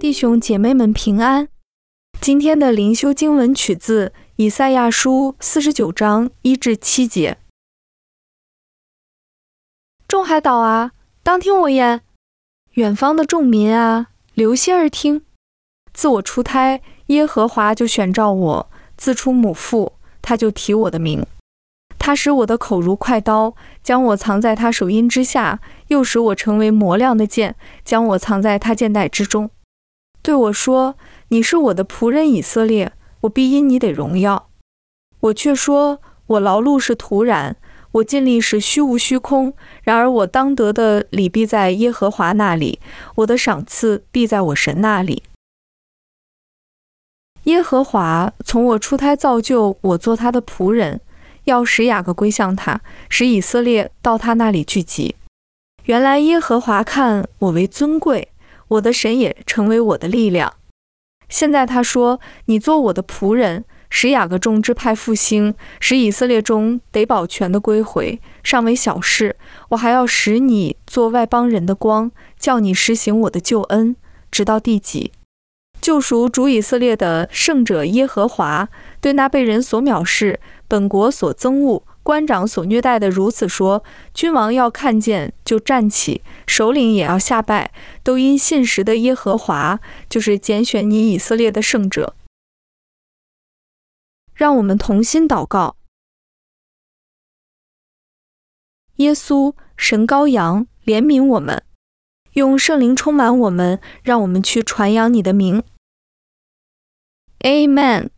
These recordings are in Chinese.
弟兄姐妹们平安。今天的灵修经文取自以赛亚书四十九章一至七节。众海岛啊，当听我言；远方的众民啊，留心而听。自我出胎，耶和华就选召我；自出母腹，他就提我的名。他使我的口如快刀，将我藏在他手荫之下；又使我成为磨亮的剑，将我藏在他剑袋之中。对我说：“你是我的仆人以色列，我必因你得荣耀。”我却说：“我劳碌是徒然，我尽力是虚无虚空。然而我当得的礼必在耶和华那里，我的赏赐必在我神那里。”耶和华从我出胎造就我做他的仆人。要使雅各归向他，使以色列到他那里聚集。原来耶和华看我为尊贵，我的神也成为我的力量。现在他说：“你做我的仆人，使雅各众支派复兴，使以色列中得保全的归回，尚为小事。我还要使你做外邦人的光，叫你实行我的救恩，直到地极。救赎主以色列的圣者耶和华，对那被人所藐视。”本国所憎恶、官长所虐待的，如此说：君王要看见就站起，首领也要下拜，都因信实的耶和华，就是拣选你以色列的圣者。让我们同心祷告：耶稣，神羔羊，怜悯我们，用圣灵充满我们，让我们去传扬你的名。Amen。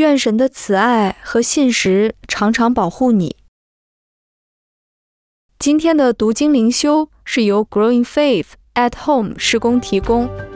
愿神的慈爱和信实常常保护你。今天的读经灵修是由 Growing Faith at Home 施工提供。